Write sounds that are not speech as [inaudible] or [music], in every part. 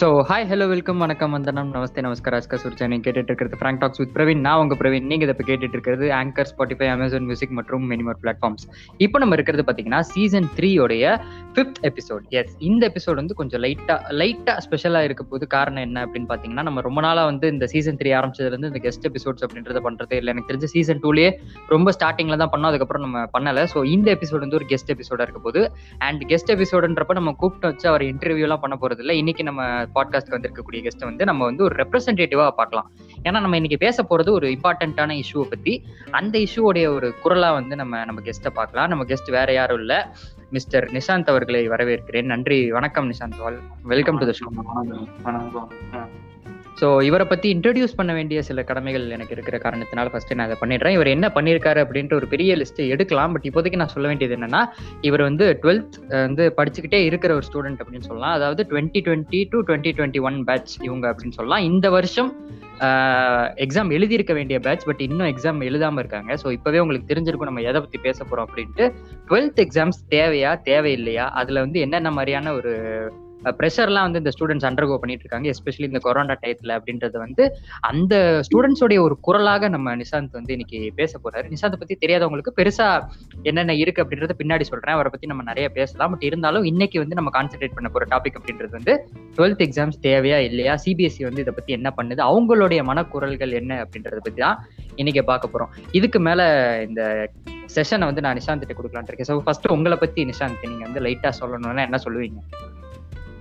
So hi hello welcome வணக்கம் வந்தனம் நமஸ்தே நமஸ்கார் அஸ்கா சுர்ஜா நீங்கள் கேட்டுட்டு இருக்கிறது ஃப்ராங்க் டாக்ஸ் வித் பிரவீன் நான் உங்கள் பிரவீன் நீங்க இதை இப்போ கேட்டுட்டு இருக்கிறது ஆங்கர் ஸ்பாட்டிஃபை அமேசான் மியூசிக் மற்றும் மெனிமோர் பிளாட்ஃபார்ம்ஸ் இப்போ நம்ம இருக்கிறது பார்த்தீங்கன்னா சீசன் த்ரீயோடைய ஃபிஃப்த் எபிசோட் எஸ் இந்த எபிசோட் வந்து கொஞ்சம் லைட்டாக லைட்டாக ஸ்பெஷலாக இருக்க போது காரணம் என்ன அப்படின்னு பார்த்தீங்கன்னா நம்ம ரொம்ப நாளாக வந்து இந்த சீசன் த்ரீ ஆரம்பிச்சதுலேருந்து இந்த கெஸ்ட் எபிசோட்ஸ் அப்படின்றத பண்ணுறதே இல்லை. எனக்கு தெரிஞ்ச சீசன் டூலேயே ரொம்ப ஸ்டார்டிங்கில் தான் பண்ணோம். அதுக்கப்புறம் நம்ம பண்ணலை. ஸோ இந்த எபிசோட் வந்து ஒரு கெஸ்ட் எபிசோடாக இருக்க போது அண்ட் கெஸ்ட் எபிசோடுன்றப்ப நம்ம கூப்பிட்டு வச்சு அவர் இன்டர்வியூலாம் பண்ண போகிறது இல்லை. இன்னைக்கு நம்ம பாட்காஸ்ட் வந்திருக்கக்கூடிய கெஸ்ட் வந்து நம்ம வந்து ஒரு ரெப்ரஸன்டேட்டிவா பார்க்கலாம். ஏன்னா நம்ம இன்னைக்கு பேச போறது ஒரு இம்பார்ட்டன்டான இஷ்யூவை பத்தி. அந்த இஷ்யூடைய ஒரு குரலா வந்து நம்ம நம்ம கெஸ்ட்டை பார்க்கலாம். நம்ம கெஸ்ட் வேற யாரும் இல்ல. மிஸ்டர் நிஷாந்த் அவர்களை வரவேற்கிறேன். நன்றி. வணக்கம் Nishanth. Welcome to the show so இவரை பற்றி இன்ட்ரடியூஸ் பண்ண வேண்டிய சில கடமைகள் எனக்கு இருக்கிற காரணத்தினால ஃபர்ஸ்ட் நான் அதை பண்ணிடுறேன். இவர் என்ன பண்ணியிருக்காரு அப்படின்ட்டு ஒரு பெரிய லிஸ்ட் எடுக்கலாம். பட் இப்போதைக்கு நான் சொல்ல வேண்டியது என்னன்னா இவர் வந்து டுவெல்த் வந்து படிச்சுக்கிட்டே இருக்கிற ஒரு ஸ்டூடெண்ட் அப்படின்னு சொல்லலாம். அதாவது twenty twenty to twenty twenty one batch இவங்க அப்படின்னு சொல்லலாம். இந்த வருஷம் எக்ஸாம் எழுதியிருக்க வேண்டிய பேட்ச் பட் இன்னும் எக்ஸாம் எழுதாமல் இருக்காங்க. ஸோ இப்போவே உங்களுக்கு தெரிஞ்சிருக்கும் நம்ம எதை பற்றி பேச போகிறோம் அப்படின்ட்டு. டுவெல்த் எக்ஸாம்ஸ் தேவையா தேவையில்லையா? அதில் வந்து என்னென்ன மாதிரியான ஒரு ப்ரெஷர்லாம் வந்து இந்த ஸ்டூடெண்ட்ஸ் அண்டர்கோ பண்ணிட்டு இருக்காங்க எஸ்பெஷலி இந்த கொரோனா டயத்தில் அப்படின்றது வந்து அந்த ஸ்டூடெண்ட்ஸோடைய ஒரு குரலாக நம்ம நிஷாந்த் வந்து இன்னைக்கு பேச போறாரு. நிஷாந்த் பத்தி தெரியாதவங்களுக்கு பெருசா என்னென்ன இருக்கு அப்படின்றத பின்னாடி சொல்றேன். அவரை பத்தி நம்ம நிறைய பேசலாம். பட் இருந்தாலும் இன்னைக்கு வந்து நம்ம கான்சென்ட்ரேட் பண்ண போற டாபிக் அப்படின்றது வந்து டுவெல்த் எக்ஸாம்ஸ் தேவையா இல்லையா? சிபிஎஸ்சி வந்து இதை பத்தி என்ன பண்ணுது? அவங்களுடைய மனக்குரல்கள் என்ன அப்படின்றத பத்தி தான் இன்னைக்கு பார்க்க போறோம். இதுக்கு மேல இந்த செஷனை வந்து நான் நிஷாந்த் கிட்ட கொடுக்கலான் இருக்கேன். ஸோ ஃபர்ஸ்ட் உங்களை பத்தி நிஷாந்த் நீங்க வந்து லைட்டா சொல்லணும்னா என்ன சொல்லுவீங்க?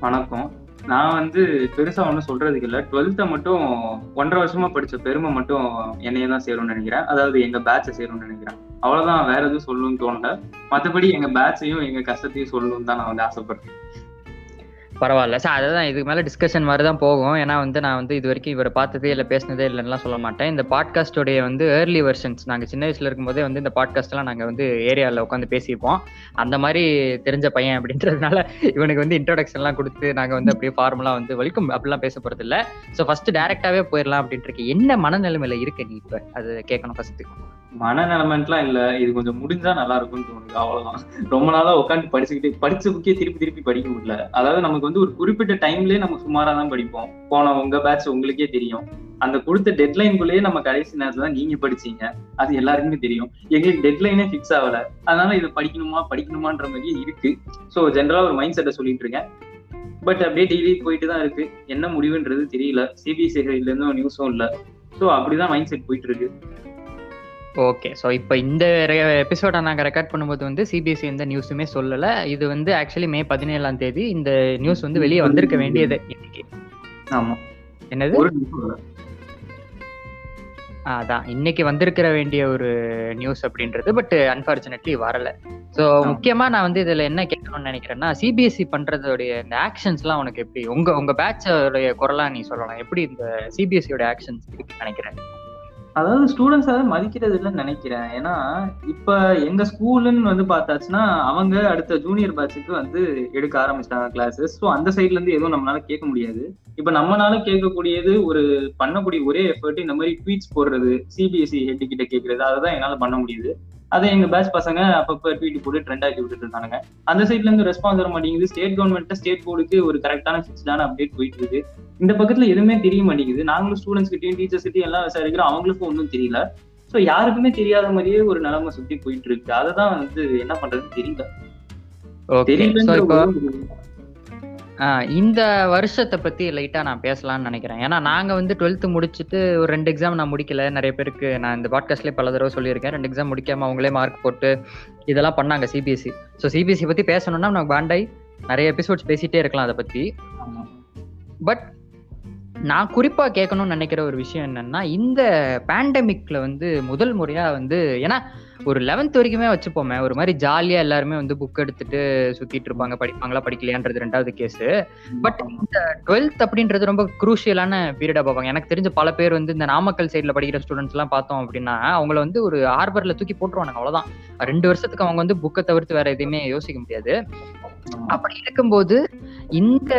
வணக்கம். நான் வந்து பெருசா ஒன்றும் சொல்றதுக்கு இல்லை. டுவெல்த்தை மட்டும் ஒன்றரை வருஷமா படிச்ச பெருமை மட்டும் என்னையே தான் சேரும்னு நினைக்கிறேன். அதாவது எங்க பேட்சை சேரும்னு நினைக்கிறேன். அவ்வளவுதான் வேற எதுவும் சொல்லணும்னு தோணல. மற்றபடி எங்க பேட்சையும் எங்க கஷ்டத்தையும் சொல்லணும்னு தான் நான் வந்து ஆசைப்படுறேன். பரவாயில்ல. சார் அதான் இதுக்கு மேலே டிஸ்கஷன் மாதிரி தான் போகும். ஏன்னா வந்து நான் வந்து இது வரைக்கும் இவரை பார்த்ததே இல்லை பேசினதே இல்லைன்னுலாம் சொல்ல மாட்டேன். இந்த பாட்காஸ்டோடைய வந்து ஏர்லி வெர்ஷன்ஸ் நாங்கள் சின்ன வயசுல இருக்கும்போதே வந்து இந்த பாட்காஸ்ட்லாம் நாங்கள் வந்து ஏரியாவில் உட்காந்து பேசியிருப்போம். அந்த மாதிரி தெரிஞ்ச பையன் அப்படின்றதுனால இவனுக்கு வந்து இன்ட்ரோடக்ஷன்லாம் கொடுத்து நாங்கள் வந்து அப்படியே ஃபார்முலாம் வந்து வெல்கம் அப்படிலாம் பேச போகிறது இல்லை. ஸோ ஃபர்ஸ்ட் டேரெக்டாகவே போயிடலாம் அப்படின்ட்டு இருக்கு. என்ன மனநிலைமையில இருக்க நீ இப்போ? அது கேட்கணும் ஃபஸ்ட்டு மனநிலைமெண்ட்லாம் இல்ல. இது கொஞ்சம் முடிஞ்சா நல்லா இருக்கும்னு தோணுது. அவ்வளவுதான். ரொம்ப நாளா உட்காந்து படிச்சுக்கிட்டு படிச்ச புக்கே திருப்பி திருப்பி படிக்க முடியல. அதாவது நமக்கு வந்து ஒரு குறிப்பிட்ட டைம்லயே நம்ம சுமாரா தான் படிப்போம். போன உங்க பேட்ச் உங்களுக்கே தெரியும். அந்த கொடுத்த டெட்லைன்குள்ளேயே நம்ம கடைசி நேரத்துல தான் நீங்க படிச்சீங்க. அது எல்லாருக்குமே தெரியும். எங்களுக்கு டெட்லைனே ஃபிக்ஸ் ஆகல. அதனால இதை படிக்கணுமா படிக்கணுமான்ற மாதிரியே இருக்கு. ஸோ ஜென்ரலா ஒரு மைண்ட் செட்டை சொல்லிட்டு இருக்கேன். பட் அப்படியே டெய்லி போயிட்டு தான் இருக்கு. என்ன முடிவுன்றது தெரியல. சிபிஎஸ்சி இருந்தும் நியூஸும் இல்லை. ஸோ அப்படிதான் மைண்ட் செட் போயிட்டு இருக்கு. ஓகே ஸோ இப்போ இந்த எபிசோட நாங்கள் ரெக்கார்ட் பண்ணும்போது வந்து சிபிஎஸ்சி எந்த நியூஸுமே சொல்லலை. இது வந்து ஆக்சுவலி மே பதினேழாம் தேதி இந்த நியூஸ் வந்து வெளியே வந்திருக்க வேண்டியது இன்னைக்கு. ஆமா. என்னது. அதான் இன்னைக்கு வந்திருக்கிற வேண்டிய ஒரு நியூஸ் அப்படின்றது பட் அன்பார்ச்சுனேட்லி வரல. ஸோ முக்கியமா நான் வந்து இதுல என்ன கேட்கணும்னு நினைக்கிறேன்னா சிபிஎஸ்சி பண்றதோடைய இந்த ஆக்ஷன்ஸ்லாம் உனக்கு எப்படி? உங்க உங்க பேட்சோடைய குரலா நீ சொல்லலாம். எப்படி இந்த சிபிஎஸ்சியோட ஆக்ஷன்ஸ் இருக்குன்னு நினைக்கிறேன்? அதாவது ஸ்டூடெண்ட்ஸ் அதை மதிக்கிறது இல்லைன்னு நினைக்கிறேன். ஏன்னா இப்ப எங்க ஸ்கூலுன்னு வந்து பார்த்தாச்சுன்னா அவங்க அடுத்த ஜூனியர் பேட்சுக்கு வந்து எடுக்க ஆரம்பிச்சிட்டாங்க கிளாஸஸ் ஸோ அந்த சைட்ல இருந்து எதுவும் நம்மளால கேட்க முடியாது. இப்ப நம்மளால கேட்கக்கூடியது ஒரு பண்ணக்கூடிய ஒரே எஃபர்ட் இந்த மாதிரி ட்வீட்ஸ் போடுறது சிபிஎஸ்சி ஹெட் கிட்ட கேட்கறது அதை தான் என்னால பண்ண முடியுது. அதை எங்க பேட்ச் பசங்க அப்பப்ப ட்வீட் போட்டு ட்ரெண்ட் ஆக்கி விட்டுட்டு இருக்காங்க அந்த சைட்ல இருந்து ரெஸ்பான்ஸ் வர மாட்டேங்குது. ஸ்டேட் கவர்மெண்ட் ஸ்டேட் போர்டுக்கு ஒரு கரெக்டான ஃபிக்ஸ்டான அப்டேட் போயிட்டு இருக்கு. இந்த பக்கத்துல எதுவுமே தெரிய மாட்டேங்குது. நாங்களும் ஸ்டூடெண்ட்ஸ் கிட்டயும் டீச்சர்ஸ் கிட்டயும் எல்லாம் விசாரிக்கிறோம். அவங்களுக்கும் ஒன்றும் தெரியல. ஸோ யாருக்குமே தெரியாத மாதிரியே ஒரு நிலைமை சுத்தி போயிட்டு இருக்கு. அதை தான் வந்து என்ன பண்றதுன்னு தெரியல. ஓகே இந்த வருஷத்தை பத்தி லைட்டா நான் பேசலாம்னு நினைக்கிறேன். ஏன்னா நாங்க வந்து டுவெல்த் முடிச்சுட்டு ஒரு ரெண்டு எக்ஸாம் நான் முடிக்கல. நிறைய பேருக்கு நான் இந்த பாட்காஸ்ட்லயே பல தடவை சொல்லியிருக்கேன். ரெண்டு எக்ஸாம் முடிக்காம அவங்களே மார்க் போட்டு இதெல்லாம் பண்ணாங்க சிபிஎஸ்சி ஸோ சிபிஎஸ்சி பத்தி பேசணும்னா நமக்கு பாண்டாய் நிறைய எபிசோட்ஸ் பேசிட்டே இருக்கலாம் அதை பத்தி. பட் நான் குறிப்பா கேட்கணும்னு நினைக்கிற ஒரு விஷயம் என்னன்னா இந்த பேண்டமிக்ல வந்து முதல் முறையா வந்து ஏன்னா ஒரு லெவன்த் வரைக்குமே வச்சுப்போமே. ஒரு மாதிரி ஜாலியா எல்லாருமே வந்து புக் எடுத்துட்டு சுத்திட்டு இருப்பாங்க. படிப்பாங்களா படிக்கலையான்றது ரெண்டாவது கேஸ் பட் இந்த டுவெல்த் அப்படின்றது ரொம்ப குரூஷியலான பீரியடா பார்ப்பாங்க. எனக்கு தெரிஞ்ச பல பேர் வந்து இந்த நாமக்கல் சைட்ல படிக்கிற ஸ்டூடெண்ட்ஸ் எல்லாம் பார்த்தோம் அப்படின்னா அவங்கள வந்து ஒரு ஆர்பர்ல தூக்கி போட்டுருவானுங்க. அவ்வளவுதான். ரெண்டு வருஷத்துக்கு அவங்க வந்து புக்கை தவிர்த்து வேற எதுவுமே யோசிக்க முடியாது. அப்படி இருக்கும்போது இந்த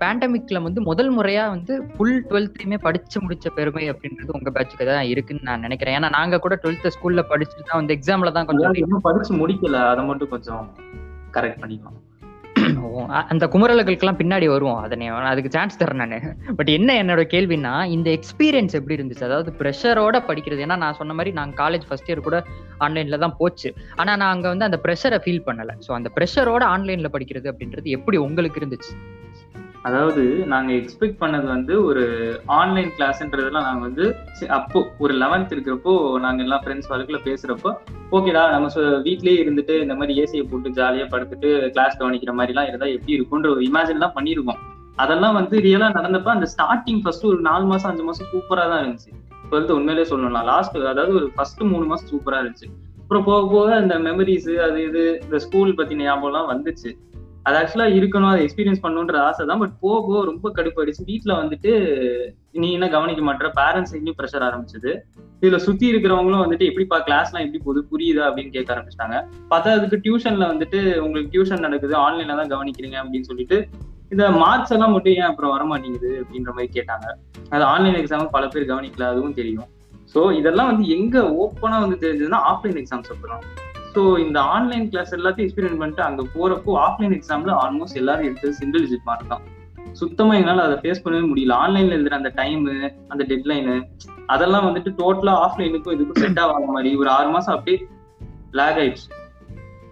பேண்டமிக்ல வந்து முதல் முறையா வந்து ஃபுல் டுவெல்த்தையுமே படிச்சு முடிச்ச பெருமை அப்படின்றது உங்க பேட்சுக்கு தான் இருக்குன்னு நான் நினைக்கிறேன். ஏன்னா நாங்க கூட டுவெல்த் ஸ்கூல்ல படிச்சுட்டு தான் வந்து எக்ஸாம்ல தான் கொஞ்சம் இன்னும் படிச்சு முடிக்கல. அதை மட்டும் கொஞ்சம் கரெக்ட் பண்ணிக்கலாம் அந்த குமுறல்களுக்கெல்லாம் பின்னாடி வருவோம். அதனை அதுக்கு சான்ஸ் தரேன் நான். பட் என்ன என்னோட கேள்வினா இந்த எக்ஸ்பீரியன்ஸ் எப்படி இருந்துச்சு? அதாவது ப்ரெஷரோட படிக்கிறது. ஏன்னா நான் சொன்ன மாதிரி நாங்கள் காலேஜ் ஃபர்ஸ்ட் இயர் கூட ஆன்லைன்ல தான் போச்சு. ஆனா நான் அங்க வந்து அந்த ப்ரெஷரை ஃபீல் பண்ணல. ஸோ அந்த ப்ரெஷரோட ஆன்லைன்ல படிக்கிறது அப்படின்றது எப்படி உங்களுக்கு இருந்துச்சு? அதாவது நாங்க எக்ஸ்பெக்ட் பண்ணது வந்து ஒரு ஆன்லைன் கிளாஸ்ன்றதெல்லாம் நாங்க வந்து அப்போ ஒரு லெவன்த் இருக்கிறப்போ நாங்க எல்லாம் ஃப்ரெண்ட்ஸ் வழக்குல பேசுறப்போ ஓகேடா நம்ம சொ- வீட்லயே இருந்துட்டு இந்த மாதிரி ஏசியை போட்டு ஜாலியா படுத்துட்டு கிளாஸ் கவனிக்கிற மாதிரி எல்லாம் இருந்தா எப்படி இருக்கும்ன்ற ஒரு இமேஜின் எல்லாம் பண்ணிருக்கோம். அதெல்லாம் வந்து ரியலா நடந்தப்ப அந்த ஸ்டார்டிங் ஃபர்ஸ்ட் ஒரு நாலு மாசம் அஞ்சு மாசம் சூப்பரா தான் இருந்துச்சு. டுவெல்த் உண்மையிலே சொல்லணும்னா லாஸ்ட் அதாவது ஒரு ஃபர்ஸ்ட் மூணு மாசம் சூப்பரா இருந்துச்சு. அப்புறம் போக போக அந்த மெமரிஸ் அது இது இந்த ஸ்கூல் பத்தின ஞாபகம் எல்லாம் வந்துச்சு. அது ஆக்சுவலா இருக்கணும் அதை எக்ஸ்பீரியன்ஸ் பண்ணணுன்ற ஆசை தான் பட் போக போக ரொம்ப கடுப்பாயிடுச்சு. வீட்டுல வந்துட்டு நீ என்ன கவனிக்க மாட்டேற? பேரண்ட்ஸ் எங்கேயும் ப்ரெஷர் ஆரம்பிச்சது. இதுல சுத்தி இருக்கிறவங்களும் வந்துட்டு எப்படிப்பா கிளாஸ்லாம் எப்படி போகுது? புரியுதா? அப்படின்னு கேட்க ஆரம்பிச்சிட்டாங்க. பார்த்தா அதுக்கு டியூஷன்ல வந்துட்டு உங்களுக்கு டியூஷன் நடக்குது. ஆன்லைன்ல தான் கவனிக்கிறீங்க அப்படின்னு சொல்லிட்டு இந்த மார்க்ஸ் எல்லாம் மட்டும் ஏன் அப்புறம் வர மாட்டேங்குது அப்படின்ற மாதிரி கேட்டாங்க. அது ஆன்லைன் எக்ஸாம் பல பேர் கவனிக்கல அதுவும் தெரியும். ஸோ இதெல்லாம் வந்து எங்க ஓப்பனா வந்து தெரிஞ்சதுன்னா ஆஃப்லைன் எக்ஸாம்ஸ் அப்புறம் ஸோ இந்த ஆன்லைன் கிளாஸ் எல்லாத்தையும் எக்ஸ்பீரியன்ஸ் பண்ணிட்டு அங்கே போறப்போ ஆஃப்லைன் எக்ஸாம்ல ஆல்மோஸ்ட் எல்லாரும் எடுத்தது சிங்கிள் டிஜிட் மார்க் தான். சுத்தமா எங்களால அதை ஃபேஸ் பண்ணவே முடியல. ஆன்லைன்ல எழுதுற அந்த டைம் அந்த டெட்லைனு அதெல்லாம் வந்துட்டு டோட்டலா ஆஃப்லைனுக்கும் இதுக்கும் செட் ஆகாத மாதிரி ஒரு ஆறு மாசம் அப்படியே லேக் ஆயிடுச்சு.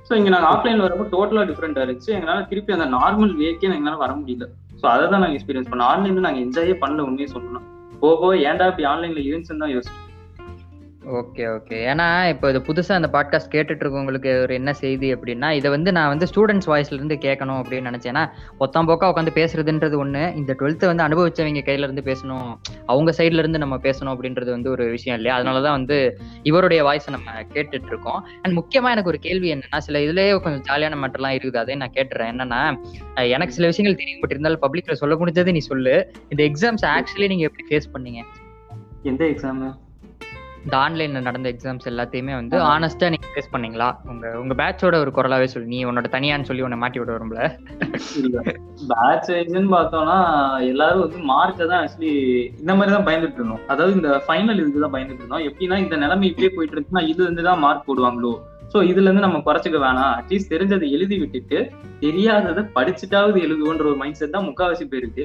ஸோ இங்க நாங்க ஆஃப்லைனில் வரப்போ டோட்டலா டிஃப்ரெண்டாக இருந்துச்சு. எங்களால திருப்பி அந்த நார்மல் வேக்கே எங்களால வர முடியல. ஸோ அதை தான் நாங்கள் எக்ஸ்பீரியன்ஸ் பண்ணோம். ஆன்லைன்ல நாங்க என்ஜாயே பண்ணல உண்மையே சொல்லணும். போக போக ஏன்டா இப்படி ஆன்லைன்ல இருந்துச்சுன்னு தான் யோசிச்சோம். ஓகே ஓகே ஏன்னா இப்போ இது புதுசா அந்த பாட்காஸ்ட் கேட்டுட்டு இருக்கவங்களுக்கு ஒரு என்ன செய்தி அப்படின்னா இதை வந்து நான் வந்து ஸ்டூடெண்ட்ஸ் வாய்ஸ்ல இருந்து கேட்கணும் அப்படின்னு நினைச்சேன். ஏன்னா ஒத்தாம் போக்கா உட்காந்து பேசுறதுன்றது ஒன்று இந்த டுவெல்த்தை வந்து அனுபவிச்சவங்க கையில இருந்து பேசணும். அவங்க சைட்ல இருந்து நம்ம பேசணும் அப்படின்றது வந்து ஒரு விஷயம் இல்லையா? அதனாலதான் வந்து இவருடைய வாய்ஸை நம்ம கேட்டுட்டு இருக்கோம் அண்ட் முக்கியமா எனக்கு ஒரு கேள்வி என்னன்னா சில இதுலயே கொஞ்சம் ஜாலியான மேட்டர்லாம் இருக்குது. அதே நான் கேட்டுறேன். என்னன்னா எனக்கு சில விஷயங்கள் தெரியும் பட் இருந்தாலும் பப்ளிக்ல சொல்ல முடிஞ்சது நீ சொல்லு. இந்த எக்ஸாம்ஸ் ஆக்சுவலி நீங்க எப்படி ஃபேஸ் பண்ணீங்க? எந்த எக்ஸாம் இந்த ஆன்லைன்ல நடந்த எக்ஸாம்ஸ் எல்லாத்தையுமே வந்து ஆனஸ்டா நீங்க ஃபேஸ் பண்ணீங்களா? உங்க உங்க பேட்சோட ஒரு குரலாவே சொல்லு. நீ உன்னோட தனியான்னு சொல்லி உன்னை மாட்டி விட வரும்ல பேட்ச் வைஸ்ன்னு பார்த்தோம்னா எல்லாரும் வந்து மார்க்கை தான் ஆக்சுவலி இந்த மாதிரி தான் பயந்துட்டு இருந்தோம். அதாவது இந்த ஃபைனல் இதுக்கு தான் பயந்துட்டு இருந்தோம். எப்படின்னா இந்த நிலைமை இப்படியே போயிட்டு இருந்துச்சுன்னா இது இருந்து தான் மார்க் போடுவாங்களோ? சோ இதுல இருந்து நம்ம குறைச்சிக்க வேணாம். அட்லீஸ்ட் தெரிஞ்சதை எழுதி விட்டுட்டு தெரியாததை படிச்சுட்டாவது எழுதுவோன்ற ஒரு மைண்ட் செட் தான் முக்காவாசி பேருக்கு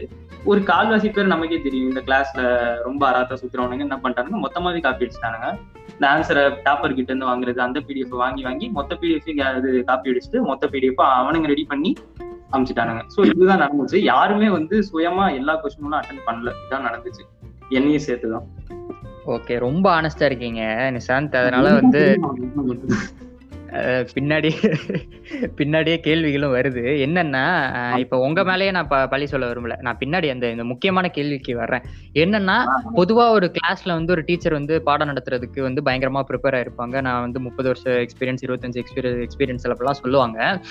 ஒரு கால்வாசி பேர் நமக்கே தெரியும். இந்த கிளாஸ்ல ரொம்ப அராத்தா சுத்துறவனுங்க என்ன பண்ணிட்டாங்க மொத்தமாவே காப்பி அடிச்சிட்டானுங்க. இந்த ஆன்சரை டாப்பர் கிட்ட இருந்து வாங்குறது அந்த பிடிஎஃப் வாங்கி வாங்கி மொத்த பிடிஎஃப் இது காப்பி அடிச்சுட்டு மொத்த பிடிஎஃப் அவனுங்க ரெடி பண்ணி அமைச்சிட்டானுங்க. சோ இதுதான் நடந்துச்சு. யாருமே வந்து சுயமா எல்லா கொஸ்டினும் அட்டன் பண்ணல. இதுதான் நடந்துச்சு. என்னையும் சேர்த்துதான். ஓகே ரொம்ப ஆனஸ்டா இருக்கீங்க நிசாந்த். அதனால வந்து பின்னாடி பின்னாடியே கேள்விகளும் வருது. என்னன்னா இப்ப உங்க மேலேயே நான் ப- பழி சொல்ல விரும்பல. நான் பின்னாடி அந்த இந்த முக்கியமான கேள்விக்கு வர்றேன். என்னன்னா பொதுவா ஒரு கிளாஸ்ல வந்து ஒரு டீச்சர் வந்து பாடம் நடத்துறதுக்கு வந்து பயங்கரமா ப்ரிப்பேர் ஆயிருப்பாங்க. நான் வந்து முப்பது வருஷம் எக்ஸ்பீரியன்ஸ் இருபத்தஞ்சு எக்ஸ்பீரியன்ஸ் எக்ஸ்பீரியன்ஸ் எல்லாம் சொல்லுவாங்க.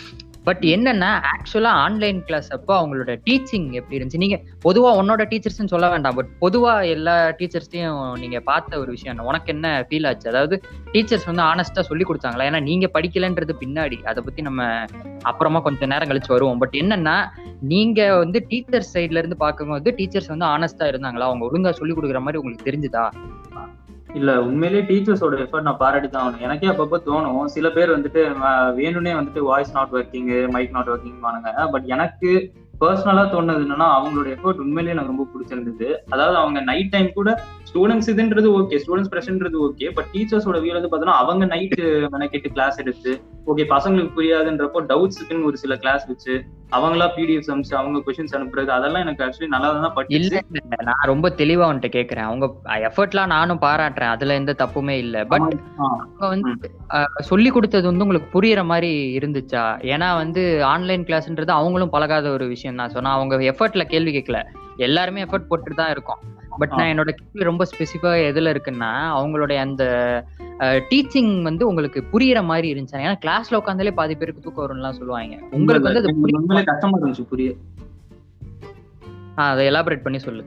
பட் என்னன்னா ஆக்சுவலா ஆன்லைன் கிளாஸ் அப்போ அவங்களோட டீச்சிங் எப்படி இருந்துச்சு? நீங்க பொதுவா உன்னோட டீச்சர்ஸ்னு சொல்ல வேண்டாம். பட் பொதுவா எல்லா டீச்சர்ஸ்டையும் நீங்க பார்த்த ஒரு விஷயம் என்ன? உனக்கு என்ன ஃபீல் ஆச்சு? அதாவது டீச்சர்ஸ் வந்து ஆனஸ்டா சொல்லி கொடுத்தாங்களா? ஏன்னா நீங்க படிக்கலன்றது பின்னாடி. அதை பத்தி நம்ம அப்புறமா கொஞ்சம் நேரம் கழிச்சு வருவோம். பட் என்னன்னா நீங்க வந்து டீச்சர் சைட்ல இருந்து பார்க்கும்போது டீச்சர்ஸ் வந்து ஆனஸ்டா இருந்தாங்களா? அவங்க ஒழுங்கா சொல்லி கொடுக்குற மாதிரி உங்களுக்கு தெரிஞ்சுதா? இல்ல உண்மையிலேயே டீச்சர்ஸோட எஃபர்ட் நான் பாராட்டி தான் ஆகணும். எனக்கே அப்பப்போ தோணும். சில பேர் வந்துட்டு வேணும்னே வந்துட்டு voice not working mic not working பானுங்க but எனக்கு பர்சனலா தோணுது என்னன்னா அவங்களோட எஃபர்ட் உண்மையிலேயே எனக்கு ரொம்ப பிடிச்சிருந்தது. அதாவது அவங்க நைட் டைம் கூட ஸ்டூடெண்ட்ஸ் இதுன்றது ஓகே ஸ்டூடெண்ட்ஸ் பிரஷன்றது ஓகே பட் டீச்சர்ஸோட வியூல வந்து பார்த்தோன்னா அவங்க நைட்டு மெனக்கெட்டு கிளாஸ் எடுத்து ஓகே பசங்களுக்கு புரியாதுன்றப்போ டவுட்ஸுக்குன்னு ஒரு சில கிளாஸ் வச்சு அவங்களா பிடிஎஃப் அனுப்பிச்சு அவங்க கொஸ்டின்ஸ் அனுப்புறது அதெல்லாம் எனக்கு ஆக்சுவலி நல்லா தான் இல்ல, நான் ரொம்ப தெளிவா வந்துட்டு கேக்குறேன். அவங்க எஃபர்ட்லாம் நானும் பாராட்டுறேன். அதுல எந்த தப்புமே இல்ல. பட் அவங்க வந்து சொல்லி கொடுத்தது வந்து உங்களுக்கு புரியுற மாதிரி இருந்துச்சா? ஏன்னா வந்து ஆன்லைன் கிளாஸ்ன்றது அவங்களும் பழகாத ஒரு விஷயம் தான் சொன்னா அவங்க எஃபர்ட்ல கேள்வி கேட்கல எல்லாருமே எஃபர்ட் போட்டுட்டு தான் இருக்கோம். பட் நான் என்னோட கேள்வி ரொம்ப ஸ்பெசிஃபா எதுல இருக்குன்னா அவங்களுடைய அந்த டீச்சிங் வந்து உங்களுக்கு புரியுற மாதிரி இருந்துச்சா ஏன்னா கிளாஸ்ல உட்காந்தாலே பாதி பேருக்கு தூக்கம் வரும்லாம் சொல்லுவாங்க. உங்களுக்கு வந்து அது கஷ்டமா இருந்துச்சு புரிய. ஆ, அதை எலாபரேட் பண்ணி சொல்லு.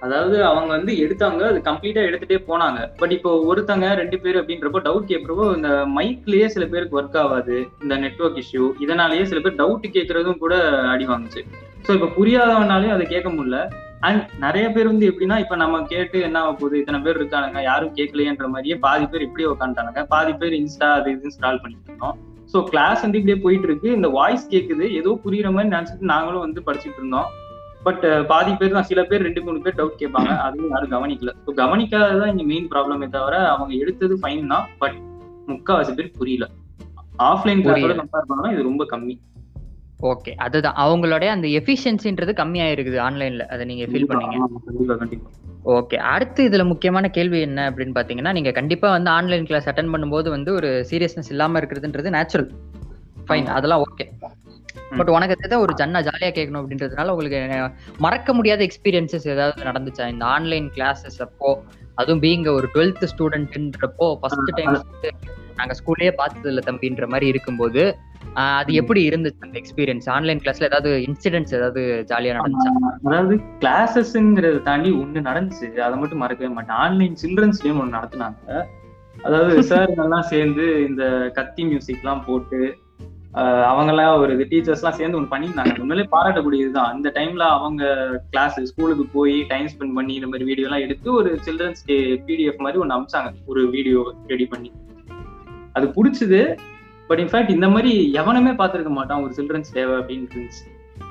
அதாவது அவங்க வந்து எடுத்தாங்க அது கம்ப்ளீட்டா எடுத்துட்டே போனாங்க. பட் இப்போ ஒருத்தங்க ரெண்டு பேர் அப்படின்றப்போ டவுட் கேட்கறப்போ இந்த மைக்லயே சில பேருக்கு ஒர்க் ஆகாது இந்த நெட்வொர்க் இஷ்யூ இதனாலயே சில பேர் டவுட் கேட்கறதும் கூட அடி வாங்குச்சு. ஸோ இப்போ புரியாதவனாலே அதை கேட்க முடியல. அண்ட் நிறைய பேர் வந்து எப்படின்னா இப்ப நம்ம கேட்டு என்ன ஆக போகுது? இத்தனை பேர் இருக்கானுங்க யாரும் கேட்கலையேன்ற மாதிரியே பாதி பேர் இப்படியே உட்காந்துட்டானுங்க பாதி பேர் இன்ஸ்டா அது இது இன்ஸ்டால் பண்ணிட்டு இருந்தோம். ஸோ கிளாஸ் வந்து இப்படியே போயிட்டு இருக்கு. இந்த வாய்ஸ் கேக்குது. ஏதோ புரியுற மாதிரி நினைச்சிட்டு நாங்களும் வந்து படிச்சுட்டு இருந்தோம். பட் பாதி பேர் தான். சில பேர் ரெண்டு மூணு பேர் டவுட் கேட்பாங்க. அதுவும் யாரும் கவனிக்கல. ஸோ கவனிக்காததான் இங்க மெயின் ப்ராப்ளமே தவிர அவங்க எடுத்தது ஃபைன் தான். பட் முக்காவாசி பேர் புரியல. ஆஃப்லைன் கிளாஸோட. கம்பேர் பண்ணா இது ரொம்ப கம்மி. ஓகே அதுதான். அவங்களுடைய அந்த எஃபிஷியன்சின்றது கம்மியாயிருக்குது ஆன்லைன்ல அதை நீங்க ஃபீல் பண்ணீங்க. ஓகே அடுத்து இதுல முக்கியமான கேள்வி என்ன அப்படின்னு பாத்தீங்கன்னா நீங்க கண்டிப்பா வந்து ஆன்லைன் கிளாஸ் அட்டன் பண்ணும்போது வந்து ஒரு சீரியஸ்னஸ் இல்லாம இருக்கிறதுன்றது நேச்சுரல் ஃபைன். அதெல்லாம் ஓகே பட் உனக்கு ஏதாவது ஒரு ஜன்னா ஜாலியா கேட்கணும் அப்படின்றதுனால உங்களுக்கு மறக்க முடியாத எக்ஸ்பீரியன்சஸ் ஏதாவது நடந்துச்சா? இந்த ஆன்லைன் கிளாஸஸ் அப்போ அதுவும் பீங்க ஒரு டுவெல்த் ஸ்டூடெண்ட்ன்றப்போ ஃபர்ஸ்ட் டைம் நாங்க ஸ்கூல்லயே பார்த்தது இல்ல தம்பின்ற மாதிரி இருக்கும்போது அது எப்படி இருந்துச்சு அந்த எக்ஸ்பீரியன்ஸ் ஆன்லைன் கிளாஸ்ல ஏதாவது இன்சிடென்ட்ஸ் ஏதாவது ஜாலியா நடந்துச்சா? அதாவது கிளாஸஸ்ங்கிறத தாண்டி ஒண்ணு நடந்துச்சு. அதை மட்டும் மறக்கவே மாட்டேன். ஆன்லைன் சில்ட்ரன்ஸ் டேன்னு ஒண்ணு நடத்துனாங்க. அதாவது [laughs] சார் எல்லாம் சேர்ந்து இந்த கத்தி மியூசிக் எல்லாம் போட்டு அவங்கெல்லாம் ஒரு டீச்சர்ஸ் எல்லாம் சேர்ந்து ஒன்று பண்ணியிருந்தாங்க. உண்மையிலே பாராட்டக்கூடியதுதான். அந்த டைம்ல அவங்க கிளாஸ் ஸ்கூலுக்கு போய் டைம் ஸ்பெண்ட் பண்ணி இந்த மாதிரி வீடியோ எல்லாம் எடுத்து ஒரு சில்ட்ரன்ஸ் டே பிடிஎஃப் மாதிரி ஒன்று அமிச்சாங்க ஒரு வீடியோ ரெடி பண்ணி. அது பிடிச்சது பட் இன்ஃபேக்ட் இந்த மாதிரி எவனுமே பார்த்திருக்க மாட்டான். ஒரு சில்ட்ரன்ஸ் டே அப்படின்னு இருந்துச்சு.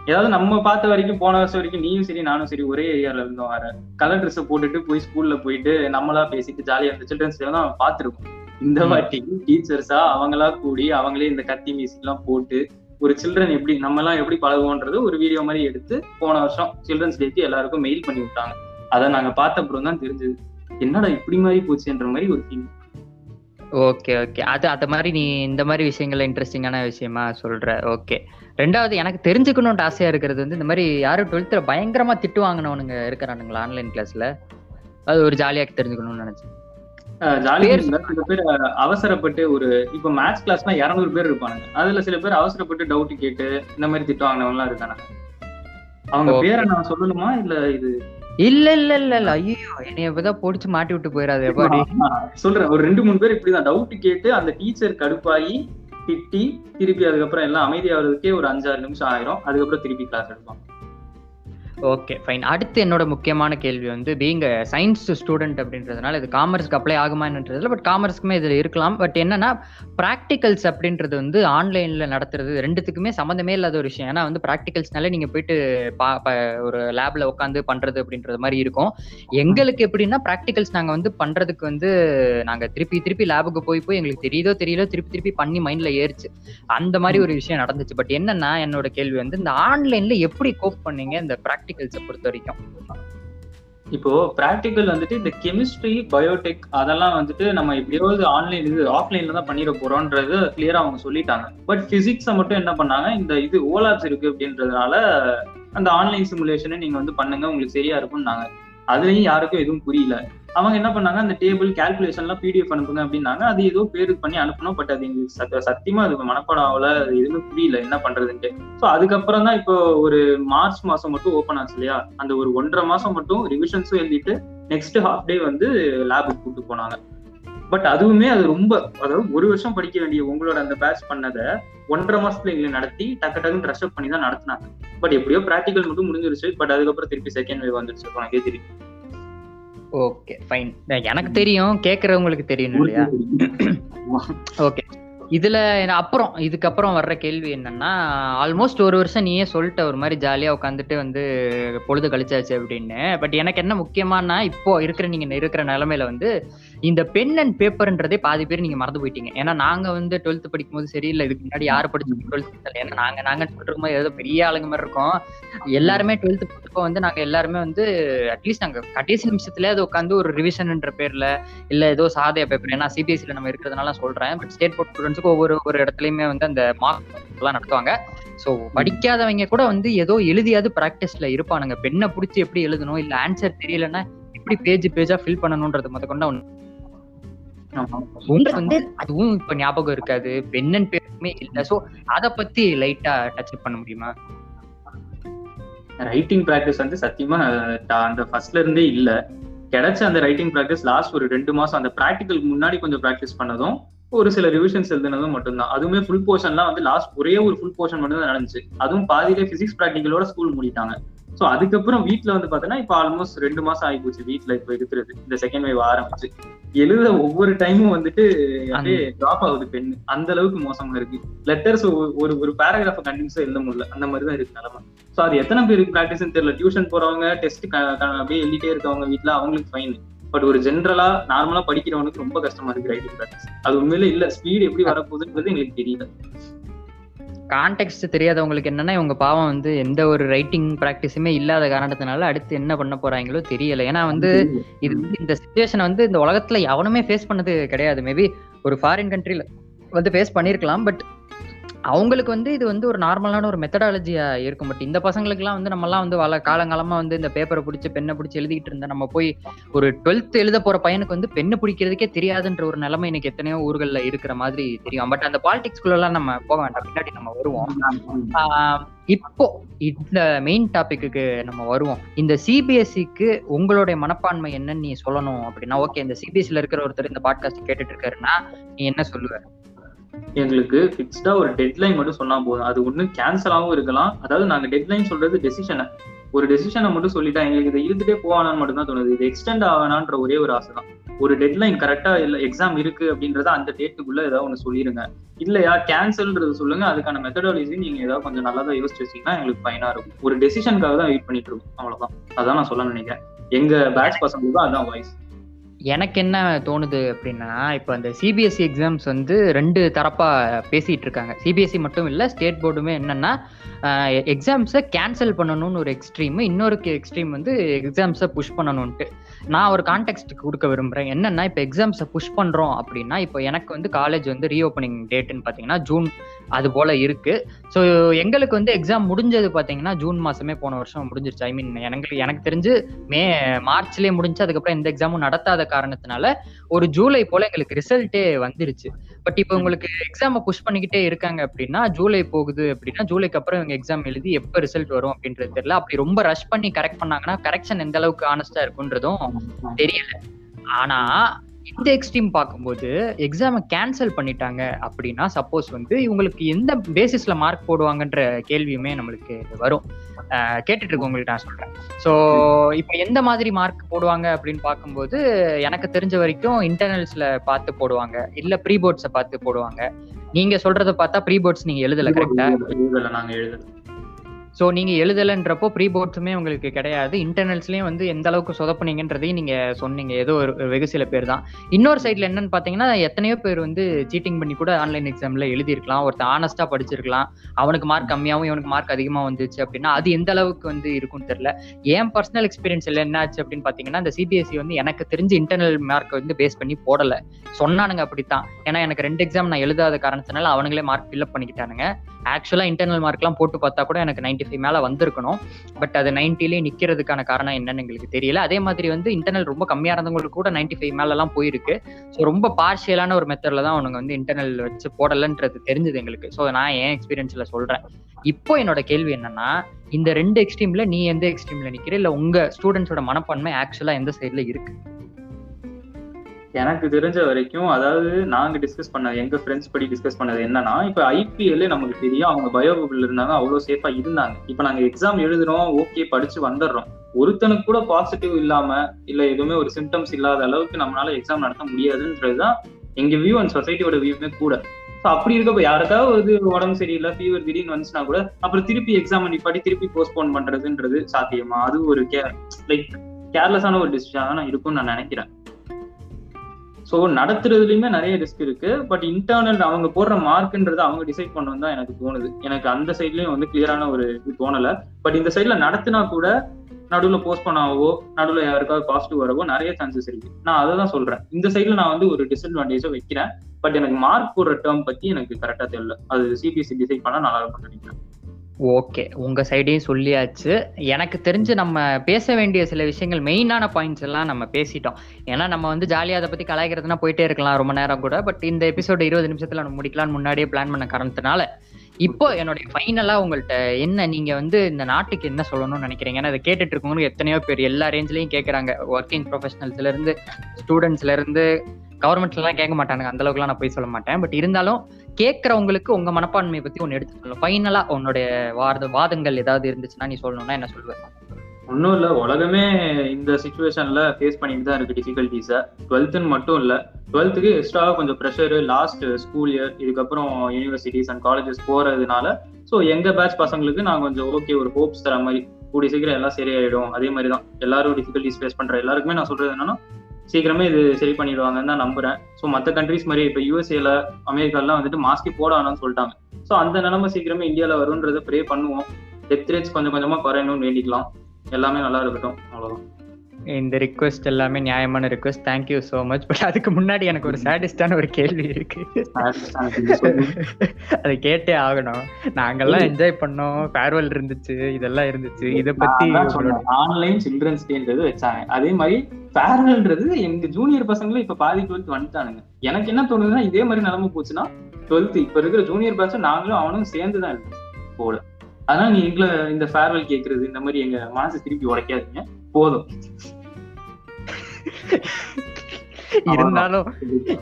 ஏதாவது நம்ம பார்த்த வரைக்கும் போன வருஷம் வரைக்கும் நீயும் சரி நானும் சரி ஒரே ஏரியால இருந்தோம் வர கலர் ட்ரெஸ் போட்டுட்டு போய் ஸ்கூல்ல போயிட்டு நம்மளா பேசிட்டு ஜாலியா இருந்த சில்ட்ரன்ஸ் டே தான் பார்த்திருக்கோம். இந்த. வாட்டி டீச்சர்ஸா அவங்களா கூடி அவங்களே இந்த கத்தி மியூசிக் எல்லாம் போட்டு ஒரு சில்ட்ரன் எப்படி நம்ம எல்லாம் எப்படி பழகுவோன்றது ஒரு வீடியோ மாதிரி எடுத்து போன வருஷம் சில்ட்ரன்ஸ் டேக்கு எல்லாருக்கும் மெயில் பண்ணி விட்டாங்க. அதை நாங்க பார்த்த அப்புறம் தான் தெரிஞ்சது. என்னடா இப்படி மாதிரி போச்சுன்ற மாதிரி ஒரு ஃபீல் ஓகே ஓகே. அது அந்த மாதிரி நீ இந்த மாதிரி விஷயங்கள்ல இன்ட்ரெஸ்டிங்கான விஷயமா சொல்ற. ஓகே. ரெண்டாவது எனக்கு தெரிஞ்சுக்கணும்னு ஆசையா இருக்கிறது வந்து இந்த மாதிரி யாரும் டுவெல்த்ல பயங்கரமா திட்டு வாங்கினவனுங்க இருக்கிறானுங்களா ஆன்லைன் கிளாஸ்ல அது ஒரு ஜாலியா தெரிஞ்சுக்கணும்னு நினைச்சேன். சில பேர் அவசரப்பட்டு ஒரு இப்போ மேத்ஸ் கிளாஸ்னா இரநூறு பேர் இருப்பானுங்க. அதுல சில பேர் அவசரப்பட்டு டவுட் கேட்டு இந்த மாதிரி திட்டு வாங்கினவங்க எல்லாம் இருக்கானுங்க. அவங்க. பேரை நான் சொல்லணுமா? இல்ல இது இல்ல இல்ல இல்ல இல்ல ஐயோ என்னைய இப்பதான் பொடிச்சு மாட்டி விட்டு போயிடாது எப்பாடி சொல்றேன் ஒரு ரெண்டு மூணு பேர் இப்படிதான் டவுட் கேட்டு அந்த டீச்சர் கடுப்பாகி திட்டி திருப்பி அதுக்கப்புறம் எல்லாம் அமைதியாகிறதுக்கே ஒரு அஞ்சாறு நிமிஷம் ஆயிரும். அதுக்கப்புறம் திருப்பி கிளாஸ் எடுப்பாங்க ஓகே ஃபைன் அடுத்து என்னோட முக்கியமான கேள்வி வந்து பீங்க சயின்ஸ் ஸ்டூடெண்ட் அப்படின்றதுனால இது காமர்ஸ்க்கு அப்ளை ஆகுமான்றதுல பட் காமர்ஸ்க்குமே இதுல இருக்கலாம். பட் என்னன்னா ப்ராக்டிகல்ஸ் அப்படின்றது வந்து ஆன்லைன்ல நடத்துறது ரெண்டுத்துக்குமே சம்மந்தமே இல்லாத ஒரு விஷயம். ஏன்னா வந்து ப்ராக்டிகல்ஸ்னால நீங்க போயிட்டு பா ப- ஒரு லேப்ல உட்காந்து பண்றது அப்படின்றது மாதிரி இருக்கும். எங்களுக்கு எப்படின்னா ப்ராக்டிகல்ஸ் நாங்க வந்து பண்றதுக்கு வந்து நாங்க திருப்பி திருப்பி லேபுக்கு போய் போய் எங்களுக்கு தெரியுதோ தெரியலோ திருப்பி திருப்பி பண்ணி மைண்ட்ல ஏறிச்சு. அந்த மாதிரி ஒரு விஷயம் நடந்துச்சு. பட் என்னன்னா என்னோட கேள்வி வந்து இந்த ஆன்லைன்ல எப்படி கோப் பண்ணீங்க? இந்த ப்ராக்டிகல்ஸை பொறுத்த வரைக்கும் இப்போ ப்ராக்டிக்கல் வந்துட்டு இந்த கெமிஸ்ட்ரி பயோடெக் அதெல்லாம் வந்துட்டு நம்ம எப்படியாவது ஆன்லைன் இது ஆஃப்லைன்ல தான் பண்ணிட போறோன்றது கிளியரா அவங்க சொல்லிட்டாங்க. பட் பிசிக்ஸை மட்டும் என்ன பண்ணாங்க? இந்த இது ஓலாப்ஸ் இருக்கு அப்படின்றதுனால அந்த ஆன்லைன் சிமுலேஷனை நீங்க வந்து பண்ணுங்க உங்களுக்கு சரியா இருக்கும்னாங்க. அதுலயும் யாருக்கும் எதுவும் புரியல. அவங்க என்ன பண்ணாங்க அந்த டேபிள் கால்குலேஷன்லாம் பிடிஎஃப் அனுப்புங்க அப்படின்னாங்க. அது ஏதோ பேருக்கு பண்ணி அனுப்பணும் பட் அது எங்களுக்கு சத்த- சத்தியமா அது மனப்பாடம் ஆகல. அது எதுவுமே புரியல என்ன பண்றதுன்ட்டு. ஸோ அதுக்கப்புறம் தான் இப்போ ஒரு மார்ச் மாசம் மட்டும் ஓப்பன் ஆச்சு இல்லையா? அந்த ஒரு ஒன்றரை மாசம் மட்டும் ரிவிஷன்ஸும் எழுதிட்டு நெக்ஸ்ட் ஹாஃப் டே வந்து லேபுக்கு கூப்பிட்டு போனாங்க. பட் அதுவுமே அது ரொம்ப அதாவது ஒரு வருஷம் படிக்க வேண்டிய உங்களோட அந்த பேட்ச் பண்ணதை ஒன்றரை மாசத்துல எங்களை நடத்தி டக்கு டக்குன்னு ட்ரெஸ்அப் பண்ணி தான் நடத்தினாங்க. பட் எப்படியோ ப்ராக்டிக்கல் மட்டும் முடிஞ்சிருச்சு. பட் அதுக்கப்புறம் திருப்பி செகண்ட் வேவ் வந்துருச்சு. உனக்கே தெரியும் ஓகே ஃபைன் எனக்கு தெரியும். கேக்குறவங்களுக்கு தெரியும் இல்லையா? ஓகே இதுல அப்புறம் இதுக்கப்புறம் வர்ற கேள்வி என்னன்னா ஆல்மோஸ்ட் ஒரு வருஷம் நீயே சொல்லிட்ட ஒரு மாதிரி ஜாலியா உட்காந்துட்டு வந்து பொழுது கழிச்சாச்சு அப்படின்னு. பட் எனக்கு என்ன முக்கியமானா இப்போ இருக்கிற நீங்க இருக்கிற நிலைமையில வந்து இந்த பென் அண்ட் பேப்பர்ன்றதே பாதி பேர் நீங்க மறந்து போயிட்டீங்க. ஏன்னா நாங்க வந்து டுவெல்த் படிக்கும் போது சரி இல்ல இதுக்கு முன்னாடி யாரு படிச்சு டுவெல்த் ஏன்னா நாங்க நாங்க சொல்றோம் ஏதோ பெரிய ஆளுங்க மாதிரி இருக்கோம். எல்லாருமே டுவெல்த் படிச்சப்போ வந்து நாங்க எல்லாருமே வந்து அட்லீஸ்ட் நாங்க கடைசி நிமிஷத்துல அது உட்காந்து ஒரு ரிவிஷன்ன்ற பேர்ல இல்ல ஏதோ சாதைய பேப்பர் ஏன்னா சிபிஎஸ்சில நம்ம இருக்கிறதுனால சொல்றேன். பட் ஸ்டேட் போர்ட் ஸ்டூடெண்ட்ஸுக்கு ஒவ்வொரு ஒரு இடத்துலயுமே வந்து அந்த மார்க் எல்லாம் நடத்துவாங்க. சோ படிக்காதவங்க கூட வந்து ஏதோ எழுதியாவது பிராக்டிஸ்ல இருப்பானுங்க. பெண்ணை புடிச்சு எப்படி எழுதணும்? இல்ல ஆன்சர் தெரியலன்னா எப்படி பேஜ் பேஜா ஃபில் பண்ணணும்ன்றது முத கொண்டு ஒண்ணு உங்களுக்கு வந்து அதுவும் இப்ப ஞாபகம் இருக்காது. பென் அண்ட் பேப்பருமே இல்ல. சோ அத பத்தி லைட்டா டச் பண்ண முடியுமா? ரைட்டிங் ப்ராக்டிஸ் வந்து சத்தியமா அந்த ஃபர்ஸ்ட்ல இருந்தே இல்ல. கிடைச்ச அந்த ரைட்டிங் ப்ராக்டிஸ் லாஸ்ட் ஒரு ரெண்டு மாசம் அந்த ப்ராக்டிக்கலுக்கு முன்னாடி கொஞ்சம் ப்ராக்டிஸ் பண்ணதும் ஒரு சில ரிவிஷன்ஸ் எழுதுனதும் மட்டும்தான். அதுவுமே ஃபுல் போர்ஷன்லாம் வந்து லாஸ்ட் ஒரே ஒரு ஃபுல் போர்ஷன் மட்டும் தான் நடந்துச்சு. அதுவும் பாதியிலே பிசிக்ஸ் ப்ராக்டிக்கலோட ஸ்கூல் மூடிட்டாங்க. சோ அதுக்கப்புறம் வீட்ல வந்து பாத்தீங்கன்னா இப்ப ஆல்மோஸ்ட் ரெண்டு மாசம் ஆகி போச்சு வீட்ல இப்ப இருக்கிறது. இந்த செகண்ட் வேவ் ஆரம்பிச்சு. எழுத ஒவ்வொரு டைமும் வந்துட்டு அப்படியே டிராப் ஆகுது பெண் அந்த அளவுக்கு மோசமா இருக்கு. லெட்டர்ஸ் ஒரு ஒரு பேராகிராஃப் கண்டினியூஸா எழுத முடியல. அந்த மாதிரி தான் இருக்கு நிலமை. சோ அது எத்தனை பேருக்கு ப்ராக்டிஸ்னு தெரியல. டியூஷன் போறவங்க டெஸ்ட் அப்படியே எழுதிட்டே இருக்கவங்க வீட்ல அவங்களுக்கு ஃபைன் பட் ஒரு ஜென்ரலா நார்மலா படிக்கிறவனுக்கு ரொம்ப கஷ்டமா இருக்கு ரைட்டிங் ப்ராக்டிஸ் அது உண்மையில இல்ல. ஸ்பீட் எப்படி வரப்போகுதுன்றது எங்களுக்கு தெரியல. கான்டெக்ட் தெரியாதவங்களுக்கு என்னன்னா இவங்க பாவம் வந்து எந்த ஒரு ரைட்டிங் ப்ராக்டிஸுமே இல்லாத காரணத்தினால அடுத்து என்ன பண்ண போறாங்களோ தெரியல. ஏன்னா வந்து இது வந்து இந்த சுச்சுவேஷன் வந்து இந்த உலகத்துல எவனுமே ஃபேஸ் பண்ணது கிடையாது. மேபி ஒரு ஃபாரின் கண்ட்ரில வந்து ஃபேஸ் பண்ணிருக்கலாம் பட் அவங்களுக்கு வந்து இது வந்து ஒரு நார்மலான ஒரு மெத்தடாலஜியா இருக்கும். பட் இந்த பசங்களுக்குலாம் வந்து நம்மலாம் வந்து வள காலங்காலமா வந்து இந்த பேப்பரை பிடிச்சி பெண்ணை பிடிச்சி எழுதிட்டு இருந்தா நம்ம போய் ஒரு டுவெல்த் எழுத போற பையனுக்கு வந்து பெண்ணை பிடிக்கிறதுக்கே தெரியாதுன்ற ஒரு நிலைமை எனக்கு எத்தனையோ ஊர்கள்ல இருக்கிற மாதிரி தெரியும். பட் அந்த பாலிடிக்ஸ்குள்ள எல்லாம் நம்ம போக வேண்டாம். பின்னாடி நம்ம வருவோம். ஆஹ் இப்போ இந்த மெயின் டாபிக்கு நம்ம வருவோம். இந்த சிபிஎஸ்சிக்கு உங்களுடைய மனப்பான்மை என்னன்னு நீ சொல்லணும் அப்படின்னா ஓகே இந்த சிபிஎஸ்சில இருக்கிற ஒருத்தர் இந்த பாட்காஸ்ட் கேட்டுட்டு இருக்காருன்னா நீ என்ன சொல்லுவ? எங்களுக்கு ஃபிக்ஸ்டா ஒரு டெட்லைன் மட்டும் சொன்னா போதும். அது ஒண்ணு கேன்சலாகவும் இருக்கலாம். அதாவது நாங்க டெட்லைன் சொல்றது டெசிஷனை ஒரு டெசிஷனை மட்டும் சொல்லிட்டா எங்களுக்கு இதை இழுத்துட்டே போவானான்னு மட்டும் தான் தோணுது. இது எக்ஸ்டெண்ட் ஆவானான்ற ஒரே ஒரு ஆசை தான் ஒரு டெட்லைன் கரெக்டா இல்ல எக்ஸாம் இருக்கு அப்படின்றத அந்த டேட்டுக்குள்ள ஏதாவது ஒன்று சொல்லிருங்க. இல்லையா? கேன்சல்ன்றது சொல்லுங்க. அதுக்கான மெத்தடாலஜி நீங்க ஏதாவது கொஞ்சம் நல்லா தான் யோசிச்சு வச்சீங்கன்னா எங்களுக்கு பயனா இருக்கும். ஒரு டெசிஷனுக்காக தான் வெயிட் பண்ணிட்டு இருக்கோம். அவ்வளவுதான். அதான் நான் சொல்ல நினைக்கிறேன். எங்க பேட்ச் பசங்களுக்கு அதான் வாய்ஸ் எனக்கு என்ன தோணுது அப்படின்னா இப்போ அந்த சிபிஎஸ்சி எக்ஸாம்ஸ் வந்து ரெண்டு தரப்பாக பேசிகிட்டு இருக்காங்க. சிபிஎஸ்சி மட்டும் இல்லை ஸ்டேட் போர்டுமே என்னென்னா எக்ஸாம்ஸை கேன்சல் பண்ணணும்னு ஒரு எக்ஸ்ட்ரீம் இன்னொரு எக்ஸ்ட்ரீம் வந்து எக்ஸாம்ஸை புஷ் பண்ணணும்ன்ட்டு. நான் ஒரு கான்டெக்ட் கொடுக்க விரும்புகிறேன் என்னென்னா இப்போ எக்ஸாம்ஸை புஷ் பண்ணுறோம் அப்படின்னா இப்போ எனக்கு வந்து காலேஜ் வந்து ரீஓப்பனிங் டேட்டுன்னு பார்த்தீங்கன்னா ஜூன் அது போல் இருக்குது ஸோ எங்களுக்கு வந்து எக்ஸாம் முடிஞ்சது பார்த்தீங்கன்னா ஜூன் மாதமே போன வருஷம் முடிஞ்சிருச்சு. ஐ மீன் எனக்கு எனக்கு தெரிஞ்சு மே மார்ச்லேயே முடிஞ்சு அதுக்கப்புறம் எந்த எக்ஸாமும் நடத்தாத காரணத்தினால ஒரு ஜூலை போல எங்களுக்கு ரிசல்ட்டே வந்துருச்சு. பட் இப்போ உங்களுக்கு எக்ஸாமை புஷ் பண்ணிக்கிட்டே இருக்காங்க அப்படின்னா ஜூலை போகுது அப்படின்னா ஜூலைக்கு அப்புறம் இவங்க எக்ஸாம் எழுதி எப்போ ரிசல்ட் வரும் அப்படின்றது தெரியல. அப்படி ரொம்ப ரஷ் பண்ணி கரெக்ட் பண்ணாங்கன்னா கரெக்ஷன் எந்த அளவுக்கு ஆனஸ்டா இருக்குன்றதும் தெரியல. ஆனா இந்த எக்ஸ்ட்ரீம் பார்க்கும்போது எக்ஸாமை கேன்சல் பண்ணிட்டாங்க அப்படின்னா சப்போஸ் வந்து இவங்களுக்கு எந்த பேசிஸ்ல மார்க் போடுவாங்கன்ற கேள்வியுமே நம்மளுக்கு வரும். கேட்டுட்டு இருக்கவங்களுக்கு நான் சொல்றேன். ஸோ இப்போ எந்த மாதிரி மார்க் போடுவாங்க அப்படின்னு பார்க்கும்போது எனக்கு தெரிஞ்ச வரைக்கும் இன்டர்னல்ஸ்ல பார்த்து போடுவாங்க. இல்ல ப்ரீ போர்ட்ஸை பார்த்து போடுவாங்க. நீங்க சொல்றதை பார்த்தா ப்ரீ போர்ட்ஸ் நீங்க எழுதல கரெக்டா எழுதல நாங்க எழுதல. ஸோ நீங்கள் எழுதலைன்றப்போ ப்ரீ போர்ட்ஸுமே உங்களுக்கு கிடையாது. இன்டர்னல்ஸ்லேயும் வந்து எந்த அளவுக்கு சொதப்புனீங்கன்றதையும் நீங்கள் சொன்னீங்க. ஏதோ ஒரு வெகு சில பேர் தான். இன்னொரு சைடில் என்னன்னு பார்த்தீங்கன்னா எத்தனையோ பேர் வந்து சீட்டிங் பண்ணி கூட ஆன்லைன் எக்ஸாமில் எழுதியிருக்கலாம். ஒருத்தர் ஆனஸ்ட்டாக படிச்சிருக்கலாம். அவனுக்கு மார்க் கம்மியாகவும் இவனுக்கு மார்க் அதிகமாக வந்துச்சு அப்படின்னா அது எந்த அளவுக்கு வந்து இருக்கும்னு தெரியல. ஏன் பர்சனல் எக்ஸ்பீரியன்ஸ்ல என்ன ஆச்சு அப்படின்னு பார்த்தீங்கன்னா இந்த சிபிஎஸ்சி வந்து எனக்கு தெரிஞ்சு இன்டர்னல் மார்க் வந்து பேஸ் பண்ணி போடலை. சொன்னானுங்க அப்படித்தான். ஏன்னா எனக்கு ரெண்டு எக்ஸாம் நான் எழுதாத காரணத்தினால அவனுங்களே மார்க் ஃபில்அப் பண்ணிக்கிட்டானுங்க. ஆக்சுவலாக இன்டர்னல் மார்க்லாம் போட்டு பார்த்தா கூட எனக்கு நைன்டி ஃபைவ் மேலே வந்திருக்கணும். பட் அது நைன்டிலேயே நிக்கிறதுக்கான காரணம் என்னன்னு எங்களுக்கு தெரியல. அதே மாதிரி வந்து இன்டர்னல் ரொம்ப கம்மியா இருந்தவங்களுக்கு கூட நைன்ட்டி ஃபைவ் மேலெலாம் போயிருக்கு. ஸோ ரொம்ப பார்ஷியலான ஒரு மெத்தடில் தான் அவனுங்க வந்து இன்டர்னல் வச்சு போடலன்றது தெரிஞ்சது எங்களுக்கு. ஸோ நான் என் எக்ஸ்பீரியன்ஸில் சொல்றேன். இப்போ என்னோட கேள்வி என்னன்னா இந்த ரெண்டு எக்ஸ்ட்ரீம்ல நீ எந்த எக்ஸ்ட்ரீம்ல நிக்கிற? இல்ல உங்க ஸ்டூடெண்ட்ஸோட மனப்பான்மை ஆக்சுவலா எந்த சைட்ல இருக்கு? எனக்கு தெரிஞ்ச வரைக்கும் அதாவது நாங்க டிஸ்கஸ் பண்ணது எங்க ஃப்ரெண்ட்ஸ் படி டிஸ்கஸ் பண்ணது என்னன்னா இப்ப ஐபிஎல் நமக்கு தெரியும். அவங்க பயோபுல் இருந்தாங்க அவ்வளவு சேஃபா இருந்தாங்க. இப்ப நாங்க எக்ஸாம் எழுதுறோம் ஓகே படிச்சு வந்துடுறோம். ஒருத்தனுக்கு கூட பாசிட்டிவ் இல்லாம இல்ல எதுவுமே ஒரு சிம்டம்ஸ் இல்லாத அளவுக்கு நம்மளால எக்ஸாம் நடத்த முடியாதுன்றதுதான் எங்க வியூ அண்ட் சொசைட்டியோட வியூமே கூட. ஸோ அப்படி இருக்கப்ப யாருக்காவது உடம்பு சரியில்லை ஃபீவர் திடீர்னு வந்துச்சுன்னா கூட அப்புறம் திருப்பி எக்ஸாம் நிப்பாட்டி திருப்பி போஸ்ட்போன் பண்றதுன்றது சாத்தியமா? அது ஒரு கே லைக் கேர்லெஸ்ஸான ஒரு டிசிஷனாக தான் இருக்கும்னு நான் நினைக்கிறேன். ஸோ நடத்துறதுலயுமே நிறைய ரிஸ்க் இருக்கு. பட் இன்டர்னல் அவங்க போடுற மார்க்ன்றது அவங்க டிசைட் பண்ணணும் தான் எனக்கு தோணுது. எனக்கு அந்த சைட்லயும் வந்து கிளியரான ஒரு இது தோணல. பட் இந்த சைட்ல நடத்தினா கூட நடுவில் போஸ்ட் பண்ணாவோ நடுவில் யாருக்காவது பாசிட்டிவ் வரவோ நிறைய சான்சஸ் இருக்கு. நான் அதை தான் சொல்றேன். இந்த சைட்ல நான் வந்து ஒரு டிஸ்அட்வான்டேஜை வைக்கிறேன். பட் எனக்கு மார்க் போடுற டேர்ம் பத்தி எனக்கு கரெக்டா தெரியல. அது சிபிஎஸ்சி டிசைட் பண்ணா நல்லா இருக்கும் நினைக்கிறேன். ஓகே உங்க சைடையும் சொல்லியாச்சு. எனக்கு தெரிஞ்சு நம்ம பேச வேண்டிய சில விஷயங்கள் மெயினான பாயிண்ட்ஸ் எல்லாம் நம்ம பேசிட்டோம். ஏன்னா நம்ம வந்து ஜாலியாக அதை பத்தி கலாய்க்கிறதுனா போயிட்டே இருக்கலாம் ரொம்ப நேரம் கூட. பட் இந்த எபிசோடு இருபது நிமிஷத்துல நம்ம முடிக்கலாம்னு முன்னாடியே பிளான் பண்ண காரணத்தினால இப்போ என்னுடைய ஃபைனலா உங்கள்ட்ட என்ன நீங்க வந்து இந்த நாட்டுக்கு என்ன சொல்லணும்னு நினைக்கிறீங்க? ஏன்னா அதை கேட்டுட்டு இருக்கவங்க எத்தனையோ பேர் எல்லா ரேஞ்சிலையும் கேட்கறாங்க ஒர்க்கிங் ப்ரொஃபஷனல்ஸ்ல இருந்து ஸ்டூடெண்ட்ஸ்ல இருந்து கவர்மெண்ட்லாம் கேட்க மாட்டானுங்க. அந்த அளவுக்குலாம் நான் போய் சொல்ல மாட்டேன். பட் இருந்தாலும் கேட்கறவங்களுக்கு உங்க மனப்பான்மையை பத்தி ஒன்னு எடுத்து சொல்லணும் ஃபைனலா உன்னுடைய வாத வாதங்கள் ஏதாவது இருந்துச்சுன்னா நீ சொல்லணும்னா என்ன சொல்லுவேன் ஒன்றும் இல்லை. உலகமே இந்த சுச்சுவேஷனில் ஃபேஸ் பண்ணிட்டு தான் இருக்குது டிஃபிகல்ட்டிஸை டுவெல்த்துன்னு மட்டும் இல்லை. டுவெல்த்துக்கு எக்ஸ்ட்ராவாக கொஞ்சம் ப்ரெஷரு லாஸ்ட் ஸ்கூல் இயர் இதுக்கப்புறம் யூனிவர்சிட்டிஸ் அண்ட் காலேஜஸ் போகிறதுனால ஸோ எங்கள் பேட்ச் பசங்களுக்கு நான் கொஞ்சம் ஓகே ஒரு ஹோப்ஸ் தர மாதிரி. கூடிய சீக்கிரம் எல்லாம் சரியாயிடும். அதே மாதிரி தான் எல்லாரும் டிஃபிகல்ட்டிஸ் ஃபேஸ் பண்ணுற எல்லாருக்குமே நான் சொல்கிறது என்னன்னா சீக்கிரமே இது சரி பண்ணிடுவாங்கன்னு தான் நம்புறேன். ஸோ மற்ற கண்ட்ரிஸ் மாதிரி இப்போ யூஎஸ்ஏல அமெரிக்காலாம் வந்துட்டு மாஸ்கே போட வேணாம்னு சொல்லிட்டாங்க. ஸோ அந்த நிலைமை சீக்கிரமே இந்தியாவில் வரும்ன்றதை ப்ரே பண்ணுவோம். டெத் ரேட்ஸ் கொஞ்சம் கொஞ்சமா குறையணும்னு வேண்டிக்கலாம். எல்லாமே நல்லா இருக்கட்டும். அவ்வளவுதான். இந்த ரிக்வெஸ்ட் எல்லாமே நியாயமான request thank you so much but அதுக்கு முன்னாடி எனக்கு ஒரு சேடிஸ்டான ஒரு கேள்வி இருக்கு. அதை கேட்டே ஆகணும். நாங்கெல்லாம் என்ஜாய் பண்ணோம். ஃபேர்வெல் இருந்துச்சு. இதெல்லாம் இருந்துச்சு. இத பத்தி ஆன்லைன் சில்ட்ரன்ஸ் டேன்றது வச்சாங்க. அதே மாதிரி ஃபேர்வெல்ன்றது எங்க ஜூனியர் பசங்களும் இப்ப பாதி டுவெல்த் வந்துட்டானுங்க. எனக்கு என்ன தோணுதுன்னா இதே மாதிரி நிலைமை போச்சுன்னா டுவெல்த் இப்ப இருக்கிற ஜூனியர் பேட்ச் நாங்களும் அவனும் சேர்ந்து தான் இருக்கும். போல. அதனால நீ எங்களை இந்த ஃபேர்வெல் கேக்குறது இந்த மாதிரி எங்க மனசு திருப்பி உடைக்காதீங்க. போதும். [laughs] இருந்தாலும்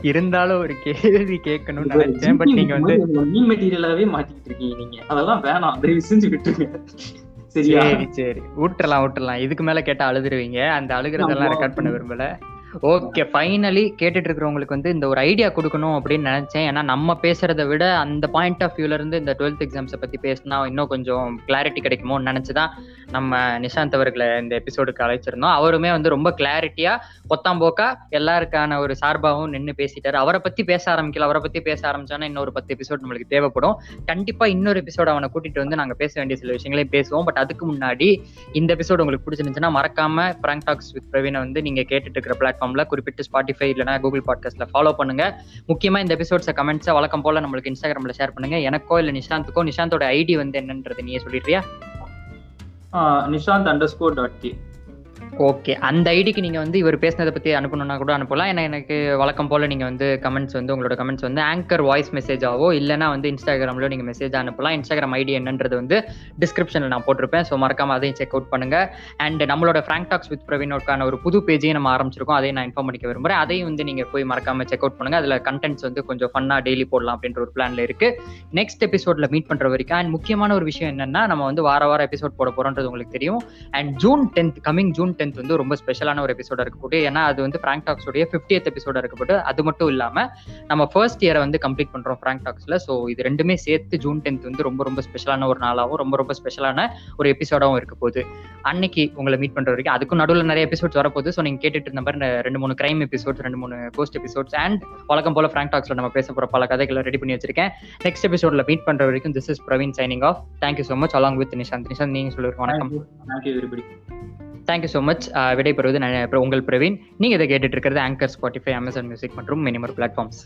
இருந்தாலும் ஒரு கேள்வி கேட்கணும்னு நினைச்சேன் பட் நீங்க வந்து மீன் மெட்டீரியலாவே மாத்திக்கிட்டு இருக்கீங்க நீங்க. அதெல்லாம் வேணாம். தயவு செஞ்சு விட்டுருங்க. சரி சரி. விட்டுறலாம் விட்டுறலாம் இதுக்கு மேல கேட்டா அழுதுருவீங்க. அந்த அழுகுறதெல்லாம் ரெக்கார்ட் பண்ண விரும்பல. ஓகே ஃபைனலி கேட்டுட்டு இருக்கிறவங்களுக்கு வந்து இந்த ஒரு ஐடியா கொடுக்கணும் அப்படின்னு நினைச்சேன். ஏன்னா நம்ம பேசுறத விட அந்த பாயிண்ட் ஆஃப் வியூல இருந்து இந்த டுவெல்த் எக்ஸாம்ஸை பத்தி பேசினா இன்னும் கொஞ்சம் கிளாரிட்டி கிடைக்குமோன்னு நினைச்சுதான் நம்ம நிஷாந்த் அவர்களை இந்த எபிசோடுக்கு அழைச்சிருந்தோம். அவருமே வந்து ரொம்ப கிளாரிட்டியா பொத்தாம்போக்கா எல்லாருக்கான ஒரு சார்பாகவும் நின்று பேசிட்டாரு. அவரை பத்தி பேச ஆரம்பிக்கல அவரை பத்தி பேச ஆரம்பிச்சோன்னா இன்னொரு பத்து எபிசோட் நம்மளுக்கு தேவைப்படும். கண்டிப்பா இன்னொரு எபிசோட் அவனை கூட்டிட்டு வந்து நாங்க பேச வேண்டிய சில விஷயங்களையும் பேசுவோம். பட் அதுக்கு முன்னாடி இந்த எபிசோட் உங்களுக்கு பிடிச்சிருந்துச்சுன்னா மறக்காம பிராங்க் டாக்ஸ் வித் பிரவீனை வந்து நீங்க கேட்டுட்டு இருக்கிற பிளாட்ஃபார்ம்ல குறிப்பிட்டு ஸ்பாட்டிஃபை இல்லைனா கூகுள் பாட்காஸ்ட்ல ஃபாலோ பண்ணுங்க. முக்கியமா இந்த எபிசோட்ஸை கமெண்ட்ஸை வழக்கம் போல நம்மளுக்கு இன்ஸ்டாகிராம்ல ஷேர் பண்ணுங்க. எனக்கோ இல்ல நிஷாந்துக்கோ நிஷாந்தோட ஐடி வந்து என்னன்றது நீங்க சொல்லிடுறியா? Nishanth underscore dot K okay. அந்த ஐடிக்கு நீங்க வந்து இவர் பேசினதை பத்தி அனுப்பணும்னா கூட அனுப்பலாம். ஏன்னா எனக்கு வழக்கம் போல நீங்க வந்து கமெண்ட்ஸ் வந்து உங்களோட கமெண்ட்ஸ் வந்து ஆங்கர் வாய்ஸ் மெசேஜாவோ இல்லைனா வந்து இன்ஸ்டாகிராம்ல நீங்கள் மெசேஜ் அனுப்பலாம். இன்ஸ்டாகிராம் ஐடி என்னன்றது வந்து டிஸ்கிரிப்ஷன்ல நான் போட்டிருப்பேன். ஸோ மறக்காம அதையும் செக் அவுட் பண்ணுங்க. அண்ட் நம்மளோட ஃப்ராங்க் டாக்ஸ் வித் பிரவீனோட்கான ஒரு புது பேஜையும் நம்ம ஆரம்பிச்சிருக்கோம். அதையும் நான் இன்ஃபார்ம் பண்ணிக்க விரும்புறேன். அதையும் வந்து நீங்க போய் மறக்காம செக் அவுட் பண்ணுங்க. அதுல கண்டென்ட்ஸ் வந்து கொஞ்சம் ஃபன்னாக டெய்லி போடலாம் அப்படின்ற ஒரு பிளான்ல இருக்கு. நெக்ஸ்ட் எபிசோட்ல மீட் பண்ணுற வரைக்கும் அண்ட் முக்கியமான ஒரு விஷயம் என்னன்னா நம்ம வந்து வார வாரம் எபிசோட் போட போகிறோன்றது உங்களுக்கு தெரியும். And June tenth coming June tenth வந்து ரொம்ப ஸ்பெஷலான ஒரு எபிசோட இருக்கக்கூடிய ஏன்னா அது வந்து ஃப்ராங்க் டாக்ஸோடைய ஃபிஃப்டியத் எபிசோட இருக்க அது மட்டும் இல்லாம நம்ம ஃபர்ஸ்ட் இயரை வந்து கம்ப்ளீட் பண்றோம் ஃப்ராங்க் டாக்ஸ்ல ஸோ இது ரெண்டுமே சேர்த்து ஜூன் டென்த் வந்து ரொம்ப ரொம்ப ஸ்பெஷலான ஒரு நாளாகவும் ரொம்ப ரொம்ப ஸ்பெஷலான ஒரு எபிசோடாகவும் இருக்க போகுது. அன்னைக்கு உங்களை மீட் பண்ற வரைக்கும் அதுக்கும் நடுவில் நிறைய எபிசோட்ஸ் வரப்போகுது. ஸோ நீங்க கேட்டுட்டு இருந்த மாதிரி ரெண்டு மூணு கிரைம் எபிசோட்ஸ் ரெண்டு மூணு கோஸ்ட் எபிசோட்ஸ் அண்ட் வழக்கம் போல ஃப்ராங்க் டாக்ஸ்ல நம்ம பேச போற பல கதைகளை ரெடி பண்ணி வச்சிருக்கேன். நெக்ஸ்ட் எபிசோட்ல மீட் பண்ற வரைக்கும் this is Praveen signing off thank you so much along with Nishanth Nishanth நீங்க சொல்லுங்க. வணக்கம். தேங்க்யூ தேங்க்யூ ஸோ மச் விடைபெறுவது உங்கள் பிரவீன். நீங்கள் இதை கேட்டுட்டு இருக்கிறது ஆங்கர் ஸ்பாட்டிஃபை அமேசான் மியூசிக் மற்றும் மினிமர் பிளாட்ஃபார்ம்ஸ்